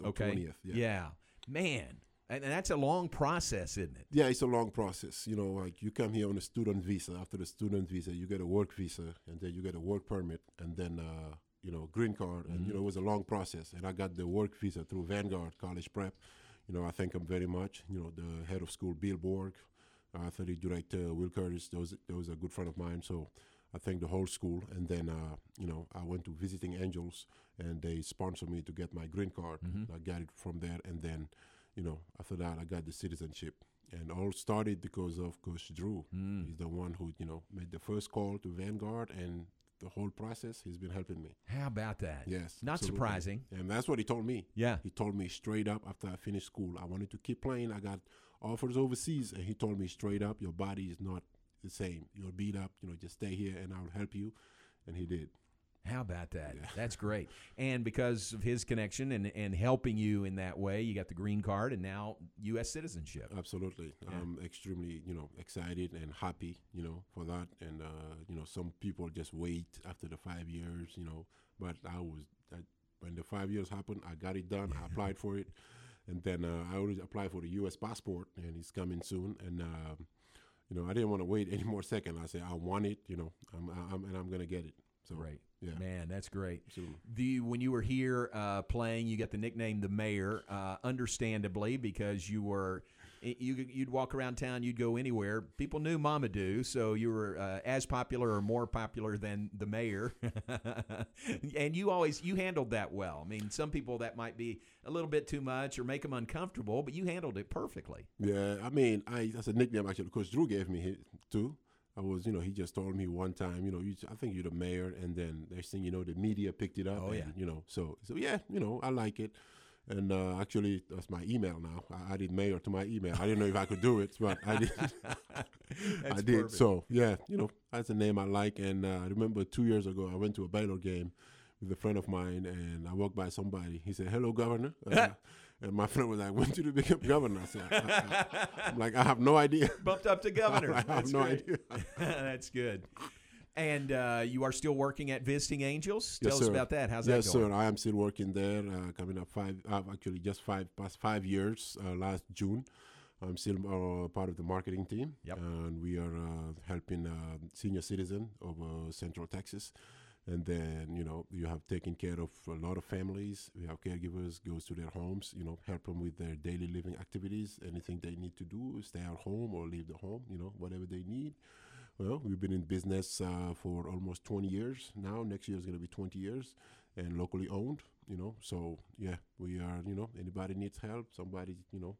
or Okay. 20th. Yeah. yeah. Man. And, and that's a long process, isn't it? Yeah, it's a long process. You know, like you come here on a student visa. After the student visa, you get a work visa, and then you get a work permit, and then uh, you know green card. And you know, it was a long process. And I got the work visa through Vanguard College Prep. You know, I thank them very much. You know, the head of school, Bill Borg, uh, athletic director Will Curtis. Those those are a good friend of mine. So I thank the whole school. And then uh, you know, I went to Visiting Angels, and they sponsored me to get my green card. Mhm. I got it from there, and then you know, after that, I got the citizenship. And all started because of Coach Drew. Mm. He's the one who, you know, made the first call to Vanguard and the whole process, he's been helping me. How about that? Yes. Not absolutely. surprising. And that's what he told me. Yeah. He told me straight up after I finished school, I wanted to keep playing. I got offers overseas. And he told me straight up, your body is not the same. You're beat up. You know, just stay here and I'll help you. And he did. How about that? That's great. And because of his connection and, and helping you in that way, you got the green card and now U.S. citizenship. Absolutely. I'm extremely, you know, excited and happy, you know, for that. And, uh, you know, some people just wait after the five years, you know, but I was, I, when the five years happened, I got it done. I applied for it. And then uh, I already applied for the U.S. passport and it's coming soon. And, um, you know, I didn't want to wait any more second. I said, I want it, you know, I'm, I'm and I'm going to get it. So, Great. Yeah. Man, that's great. Absolutely. The when you were here uh, playing, you got the nickname the Mayor, uh, understandably because you were you you'd walk around town, you'd go anywhere. People knew Mamadou, so you were uh, as popular or more popular than the Mayor. and you always you handled that well. I mean, some people that might be a little bit too much or make them uncomfortable, but you handled it perfectly. Yeah, I mean, I that's a nickname actually. Coach Drew gave me it too. I was, you know, he just told me one time, you know, you, I think you're the mayor, and then next thing you know, the media picked it up. Oh, and, yeah. You know, so so yeah, you know, I like it. And uh, actually, that's my email now. I added mayor to my email. I didn't know if I could do it, but I did. I did. perfect. So yeah, you know, that's a name I like. And uh, I remember two years ago, I went to a Baylor game with a friend of mine, and I walked by somebody. He said, "Hello, governor." Uh, and my friend was like, "When did you become governor?" I said, I, am like, "I have no idea." Bumped up to governor. I have That's no great. idea. That's good. And uh, you are still working at Visiting Angels. Tell yes, us about that. How's yes, that going? Yes, sir. I am still working there. Uh, coming up five, uh, actually just five past five years. Uh, last June, I'm still uh, part of the marketing team. Yep. And we are uh, helping uh, senior citizen of uh, Central Texas. And then you know you have taken care of a lot of families. We have caregivers goes to their homes, you know, help them with their daily living activities, anything they need to do, stay at home or leave the home, you know, whatever they need. Well, we've been in business uh, for almost 20 years now. Next year is going to be 20 years, and locally owned. You know, so yeah, we are. You know, anybody needs help, somebody you know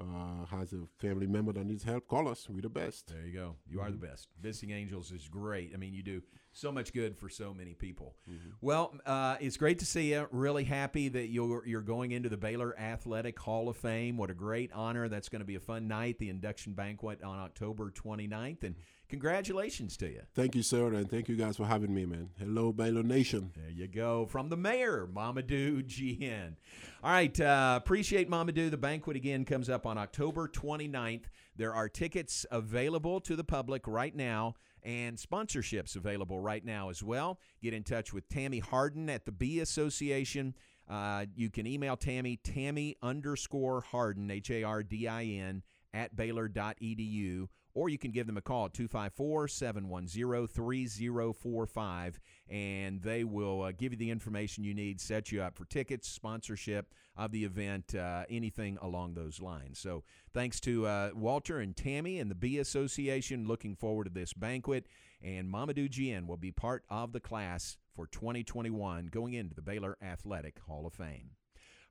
uh, has a family member that needs help, call us. We're the best. There you go. You are the best. Visiting Angels is great. I mean, you do so much good for so many people. Well, uh, it's great to see you. Really happy that you're you're going into the Baylor Athletic Hall of Fame. What a great honor. That's going to be a fun night. The induction banquet on October 29th. And congratulations to you. Thank you, sir, and thank you guys for having me, man. Hello, Baylor Nation. There you go. From the mayor, Mamadou Diène. All right. Uh, appreciate Mamadou. The banquet again comes up on October 29th. There are tickets available to the public right now and sponsorships available right now as well. Get in touch with Tammy Harden at the Bee Association. Uh, you can email Tammy, Tammy underscore Harden, H A R D I N, at Baylor.edu, or you can give them a call at 254 710 3045, and they will uh, give you the information you need, set you up for tickets, sponsorship of the event, uh, anything along those lines. So, thanks to uh, Walter and Tammy and the Bee Association. Looking forward to this banquet, and Mamadou Diène will be part of the class for 2021 going into the Baylor Athletic Hall of Fame.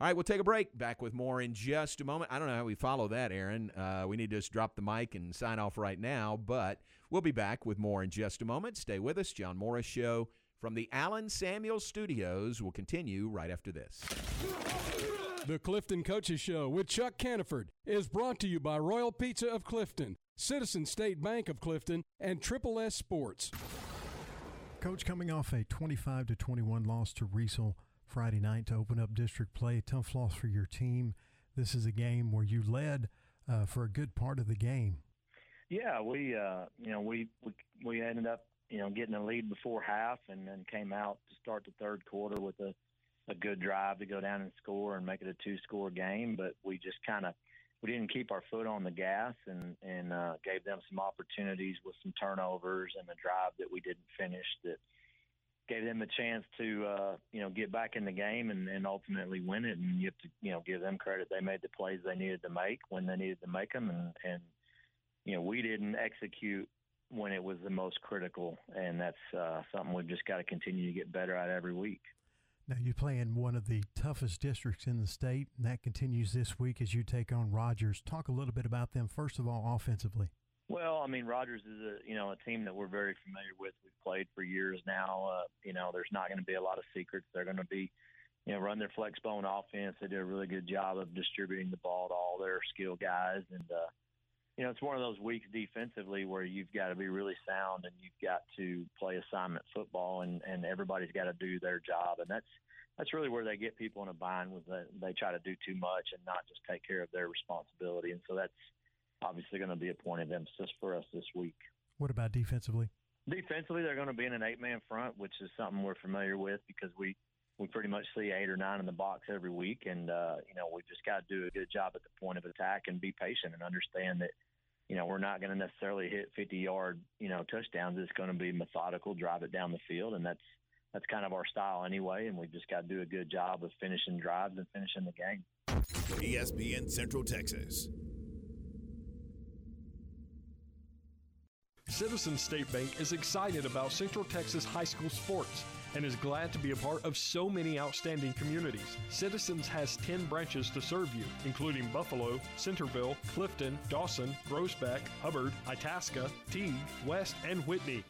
All right, we'll take a break. Back with more in just a moment. I don't know how we follow that, Aaron. Uh, we need to just drop the mic and sign off right now, but we'll be back with more in just a moment. Stay with us. John Morris Show from the Allen Samuel Studios will continue right after this. The Clifton Coaches Show with Chuck Caniford is brought to you by Royal Pizza of Clifton, Citizen State Bank of Clifton, and Triple S Sports. Coach, coming off a 25 to 21 loss to Riesel Friday night to open up district play, tough loss for your team. This is a game where you led uh, for a good part of the game. Yeah, we uh, you know we, we we ended up you know getting a lead before half, and then came out to start the third quarter with a a good drive to go down and score and make it a two score game. But we just kind of we didn't keep our foot on the gas and and uh, gave them some opportunities with some turnovers and a drive that we didn't finish that gave them a chance to uh, you know get back in the game and, and ultimately win it. And you have to you know give them credit; they made the plays they needed to make when they needed to make them, and and you know we didn't execute when it was the most critical, and that's uh, something we've just got to continue to get better at every week. Now you play in one of the toughest districts in the state, and that continues this week as you take on Rogers. Talk a little bit about them first of all, offensively. Well, I mean, Rogers is a you know a team that we're very familiar with. We've played for years now. Uh, you know, there's not going to be a lot of secrets. They're going to be, you know, run their flex bone offense. They do a really good job of distributing the ball to all their skill guys, and uh, you know, it's one of those weeks defensively where you've got to be really sound and you've got to play assignment football, and and everybody's got to do their job, and that's that's really where they get people in a bind with that they try to do too much and not just take care of their responsibility, and so that's obviously going to be a point of emphasis for us this week. What about defensively? Defensively, they're going to be in an eight-man front, which is something we're familiar with because we we pretty much see eight or nine in the box every week, and uh, you know we've just got to do a good job at the point of attack and be patient and understand that you know we're not going to necessarily hit 50-yard you know touchdowns. It's going to be methodical, drive it down the field, and that's that's kind of our style anyway. And we've just got to do a good job of finishing drives and finishing the game. ESPN Central Texas. Citizen State Bank is excited about Central Texas high school sports and is glad to be a part of so many outstanding communities. Citizens has 10 branches to serve you, including Buffalo, Centerville, Clifton, Dawson, Groesbeck, Hubbard, Itasca, Teague, West, and Whitney.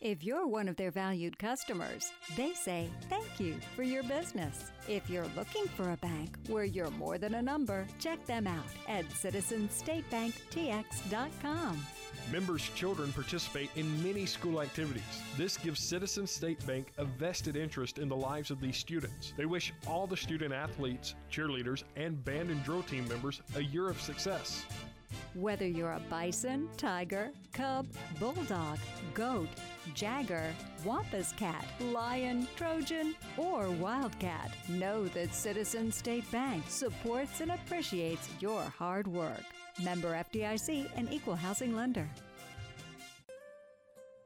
If you're one of their valued customers, they say thank you for your business. If you're looking for a bank where you're more than a number, check them out at citizenstatebanktx.com. Members' children participate in many school activities. This gives Citizen State Bank a vested interest in the lives of these students. They wish all the student athletes, cheerleaders, and band and drill team members a year of success. Whether you're a bison, tiger, cub, bulldog, goat, jagger, wampus cat, lion, trojan, or wildcat, know that Citizen State Bank supports and appreciates your hard work. Member FDIC and equal housing lender.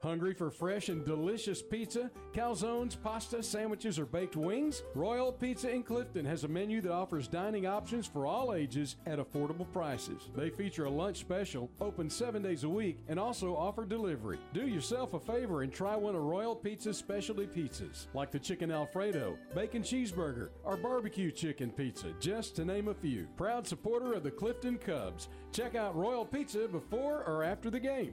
Hungry for fresh and delicious pizza, calzones, pasta, sandwiches, or baked wings? Royal Pizza in Clifton has a menu that offers dining options for all ages at affordable prices. They feature a lunch special, open seven days a week, and also offer delivery. Do yourself a favor and try one of Royal Pizza's specialty pizzas, like the chicken Alfredo, bacon cheeseburger, or barbecue chicken pizza, just to name a few. Proud supporter of the Clifton Cubs. Check out Royal Pizza before or after the game.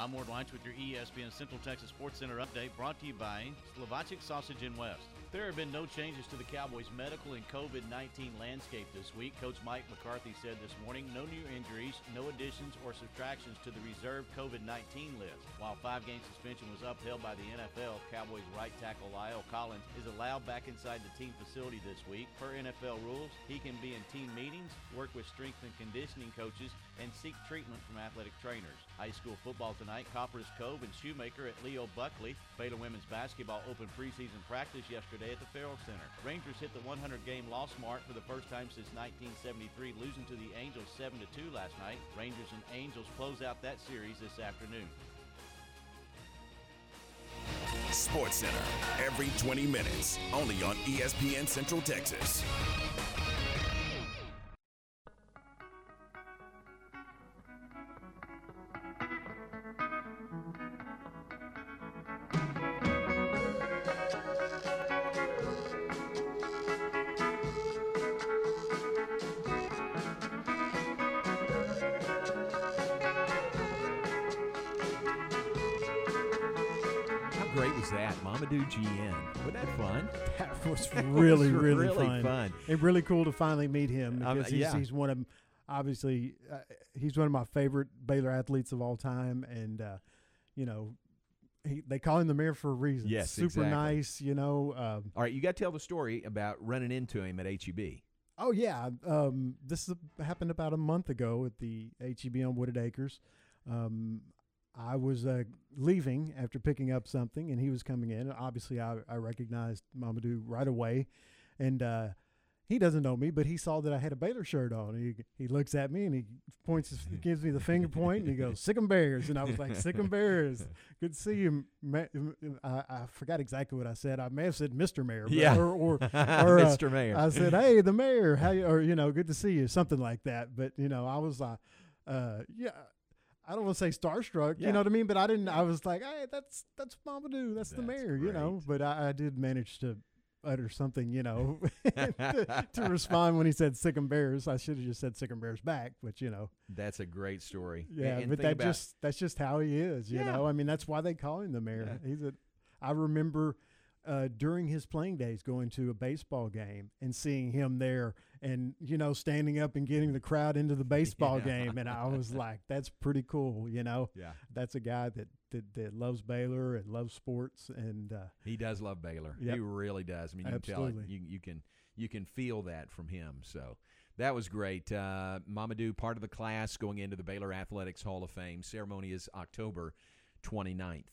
I'm Ward Weitz with your ESPN Central Texas Sports Center update brought to you by Slovacek Sausage in West. There have been no changes to the Cowboys' medical and COVID 19 landscape this week. Coach Mike McCarthy said this morning no new injuries, no additions or subtractions to the reserved COVID 19 list. While five game suspension was upheld by the NFL, Cowboys right tackle La'el Collins is allowed back inside the team facility this week. Per NFL rules, he can be in team meetings, work with strength and conditioning coaches, and seek treatment from athletic trainers. High school football tonight, Copperas Cove and Shoemaker at Leo Buckley. Baylor women's basketball opened preseason practice yesterday at the Ferrell Center. Rangers hit the 100 game loss mark for the first time since 1973, losing to the Angels 7 2 last night. Rangers and Angels close out that series this afternoon. Sports Center every 20 minutes, only on ESPN Central Texas. was really, was really, really fun. fun. And really cool to finally meet him Um, because he's, yeah. he's one of, obviously, uh, he's one of my favorite Baylor athletes of all time. And, uh, you know, he, they call him the mayor for a reason. Yes, Super exactly. nice, you know. Um, All right, you got to tell the story about running into him at HEB. Oh yeah, um, this happened about a month ago at the HEB on Wooded Acres. Um, I was uh, leaving after picking up something, and he was coming in. Obviously, I, I recognized Mamadou right away, and uh, he doesn't know me, but he saw that I had a Baylor shirt on. He he looks at me and he points, his, gives me the finger point, and he goes, "Sick 'em Bears," and I was like, "Sick 'em Bears." Good to see you. Ma- I, I forgot exactly what I said. I may have said Mr. Mayor, Yeah. or or, or Mr. uh, Mayor. I said, "Hey, the mayor, how you, or you know, good to see you," something like that. But you know, I was uh, uh yeah, I don't want to say starstruck, Yeah. you know what I mean? But I didn't. I was like, "Hey, that's that's Mamadou, that's, the That's mayor," you know. But I, I did manage to utter something, you know, to, to respond when he said "sick 'em bears." I should have just said "sick 'em bears" back, but you know. That's a great story. Yeah, And but that about- just that's just how he is, you Yeah. know. I mean, that's why they call him the mayor. He's a. I remember uh, during his playing days going to a baseball game and seeing him there, and you know, standing up and getting the crowd into the baseball Yeah. game, and I was like, "That's pretty cool," you know. Yeah. that's a guy that that, that loves Baylor and loves sports, and uh, He does love Baylor. Yep. He really does. I mean, you Absolutely. can tell it. You, you can you can feel that from him. So that was great. Uh, Mamadou, part of the class going into the Baylor Athletics Hall of Fame. Ceremony is October 29th.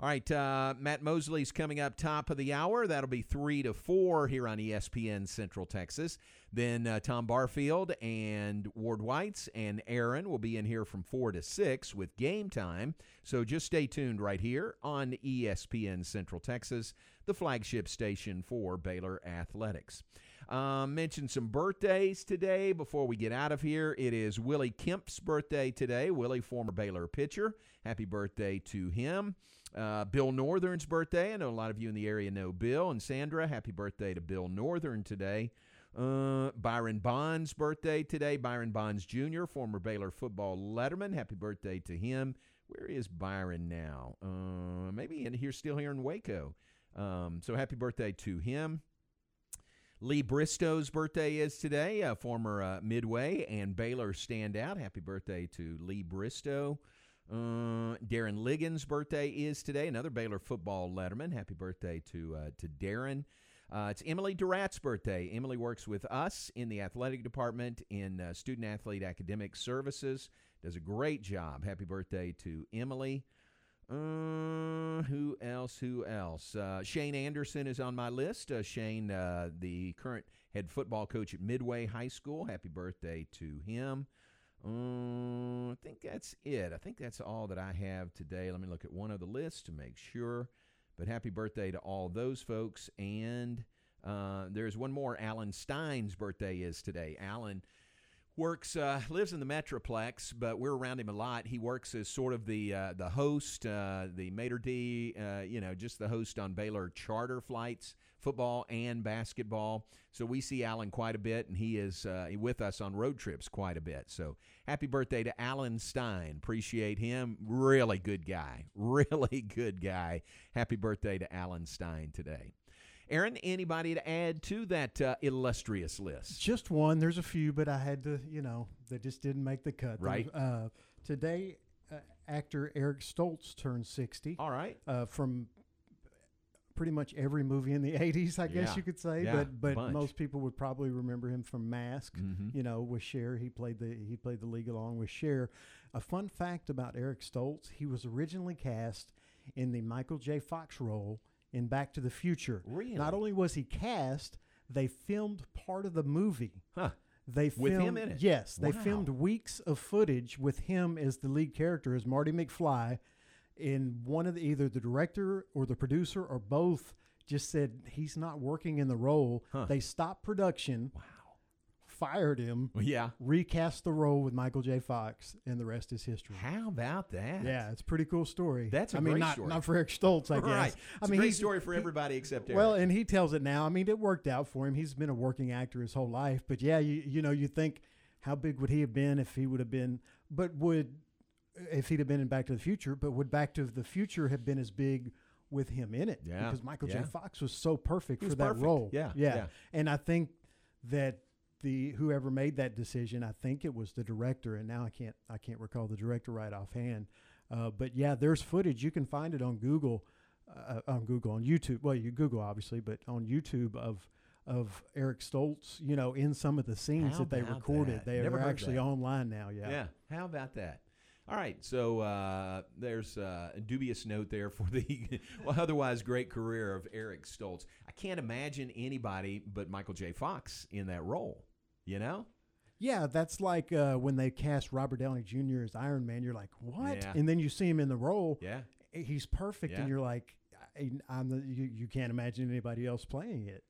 All right, uh, Matt Mosley's coming up top of the hour. That'll be three to four here on ESPN Central Texas. Then uh, Tom Barfield and Ward Whites and Aaron will be in here from four to six with game time. So just stay tuned right here on ESPN Central Texas, the flagship station for Baylor Athletics. Um, mention some birthdays today before we get out of here. It is Willie Kemp's birthday today. Willie, former Baylor pitcher. Happy birthday to him. Uh, Bill Northern's birthday. I know a lot of you in the area know Bill and Sandra. Happy birthday to Bill Northern today. Uh, Byron Bonds' birthday today. Byron Bonds Jr., former Baylor football letterman. Happy birthday to him. Where is Byron now? Uh, maybe in here, still here in Waco. Um, so happy birthday to him. Lee Bristow's birthday is today, a former uh, Midway and Baylor standout. Happy birthday to Lee Bristow. Uh, Darren Liggins' birthday is today, another Baylor football letterman. Happy birthday to uh, to Darren. Uh, it's Emily Durrat's birthday. Emily works with us in the athletic department in uh, student athlete academic services. Does a great job. Happy birthday to Emily. Uh, who else? Who else? Uh, Shane Anderson is on my list. Shane, the current head football coach at Midway High School. Happy birthday to him. Uh, I think that's it. I think that's all that I have today. Let me look at one of the lists to make sure. But happy birthday to all those folks. And uh, there's one more. Alan Stein's birthday is today. Alan works uh, lives in the metroplex but we're around him a lot he works as sort of the uh, the host uh, the maitre d uh, you know just the host on baylor charter flights football and basketball so we see alan quite a bit and he is uh, with us on road trips quite a bit so happy birthday to alan stein appreciate him really good guy really good guy happy birthday to alan stein today Aaron, anybody to add to that uh, illustrious list? Just one. There's a few, but I had to, you know, they just didn't make the cut. Right. Uh, today, uh, actor Eric Stoltz turned 60. All right. Uh, from pretty much every movie in the 80s, I guess Yeah. you could say. Yeah, but but bunch. most people would probably remember him from Mask. Mhm. You know, with Cher, he played the he played the league along with Cher. A fun fact about Eric Stoltz: he was originally cast in the Michael J. Fox role in Back to the Future. Really? Not only was he cast, they filmed part of the movie. Huh. They With him in it? Yes, they Wow. filmed weeks of footage with him as the lead character, as Marty McFly. In one of the either the director or the producer or both just said he's not working in the role. Huh. They stopped production. Wow. Fired him. Yeah. Recast the role with Michael J. Fox, and the rest is history. How about that? Yeah, it's a pretty cool story. That's a I mean, not, story. not for Eric Stoltz, I guess. Right. I It's a mean, great he's- story for he- everybody except Eric. Well, and he tells it now. I mean, it worked out for him. He's been a working actor his whole life. But yeah, you you know, you think how big would he have been if he would have been? But would if he'd have been in Back to the Future? But would Back to the Future have been as big? With him in it, Yeah, because Michael yeah. J. Fox was so perfect for that perfect. role. Yeah, yeah, yeah. and I think that the whoever made that decision, I think it was the director, and now I can't I can't recall the director right offhand. Uh, but yeah, there's footage you can find it on Google, uh, on Google on YouTube. Well, you Google obviously, but on YouTube of of Eric Stoltz, you know, in some of the scenes How that they recorded, that? they Never are actually that. online now. Yeah, Yeah. How about that? All right. So uh, there's uh, a dubious note there for the well, otherwise great career of Eric Stoltz. I can't imagine anybody but Michael J. Fox in that role. You know? Yeah, that's like uh, when they cast Robert Downey Jr. as Iron Man. You're like, what? Yeah. And then you see him in the role. Yeah. he's perfect, Yeah. and you're like, I, I'm the, you, you can't imagine anybody else playing it.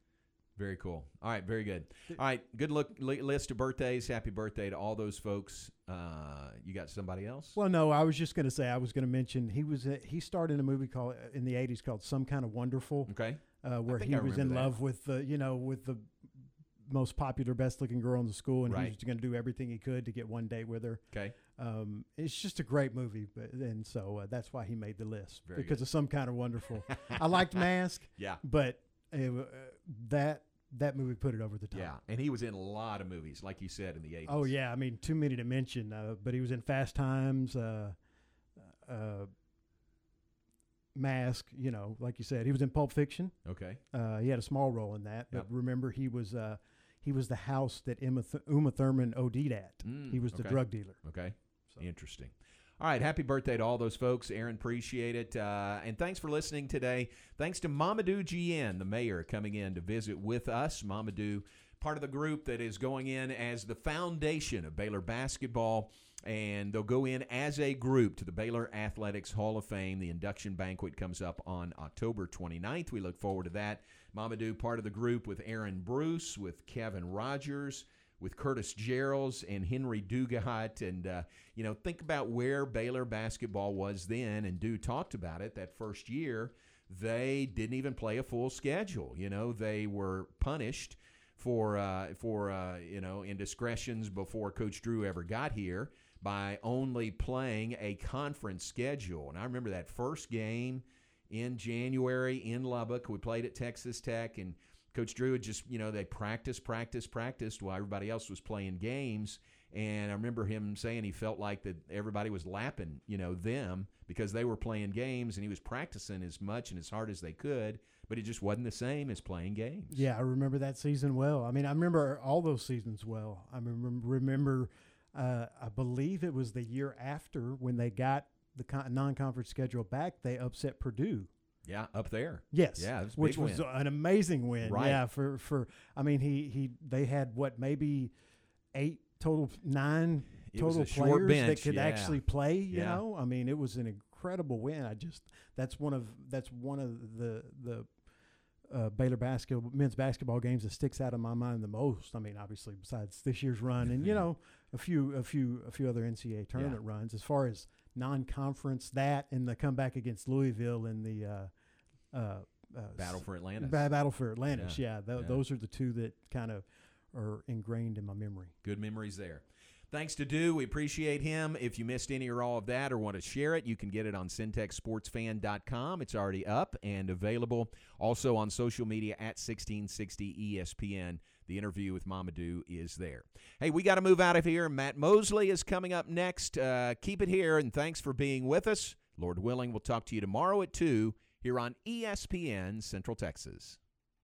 Very cool. All right, very good. All right, good look list of birthdays. Happy birthday to all those folks. Uh, you got somebody else? Well, no, I was just going to say I was going to mention he was uh, he starred in a movie called in the '80s called Some Kind of Wonderful. Okay, uh, where he I was in that. love with the you know with the most popular, best looking girl in the school, and Right. he was going to do everything he could to get one date with her. Okay. Um, it's just a great movie, but and so uh, that's why he made the list Very because good. of Some Kind of Wonderful. I liked Mask. Yeah. but uh, uh, that that movie put it over the top. Yeah, and he was in a lot of movies, like you said in the '80s. Oh yeah, I mean too many to mention. Uh, but he was in Fast Times, uh, uh, Mask. You know, like you said, he was in Pulp Fiction. Okay. Uh, he had a small role in that. But Yep. remember, he was uh, he was the house that Emma Th- Uma Thurman OD'd at. Mm, he was the okay. drug dealer. Okay. Interesting. All right. Happy birthday to all those folks. Aaron, appreciate it. Uh, and thanks for listening today. Thanks to Mamadou Diène, the mayor, coming in to visit with us. Mamadou, part of the group that is going in as the foundation of Baylor basketball. And they'll go in as a group to the Baylor Athletics Hall of Fame. The induction banquet comes up on October 29th. We look forward to that. Mamadou, part of the group with Aaron Bruce, with Kevin Rogers, with Curtis Jerrells and Henry Dugat. And, uh, you know, think about where Baylor basketball was then. And Dew talked about it that first year. They didn't even play a full schedule. You know, they were punished for, uh, for uh, you know, indiscretions before Coach Drew ever got here by only playing a conference schedule. And I remember that first game in January in Lubbock. We played at Texas Tech, and Coach Drew had just, you know, they practiced, practiced, practiced while everybody else was playing games. And I remember him saying he felt like that everybody was lapping, you know, them because they were playing games and he was practicing as much and as hard as they could, but it just wasn't the same as playing games. Yeah, I remember that season well. I mean, I remember all those seasons well. I remember, uh, I believe it was the year after when they got the non-conference schedule back, they upset Purdue. Yeah, up there. Yes. Yeah, it was which was win. an amazing win. Right. Yeah, for for I mean he he they had what maybe eight total nine It total players that could yeah. actually play. You Yeah. know, I mean it was an incredible win. I just that's one of that's one of the the. Uh, Baylor basketball men's basketball games that sticks out in my mind the most. I mean, obviously, besides this year's run, and you know, a few, a few, a few other NCAA tournament runs. As far as non-conference, that and the comeback against Louisville in the uh, uh, uh, Battle for Atlantis. Ba- Battle for Atlantis. Yeah. Yeah, tho- Yeah. those are the two that kind of are ingrained in my memory. Good memories there. Thanks to Do. We appreciate him. If you missed any or all of that or want to share it, you can get it on centexsportsfan.com. It's already up and available. Also on social media at 1660 ESPN. The interview with Mamadou is there. Hey, we got to move out of here. Matt Mosley is coming up next. Uh, keep it here, and thanks for being with us. Lord willing, we'll talk to you tomorrow at 2 here on ESPN Central Texas.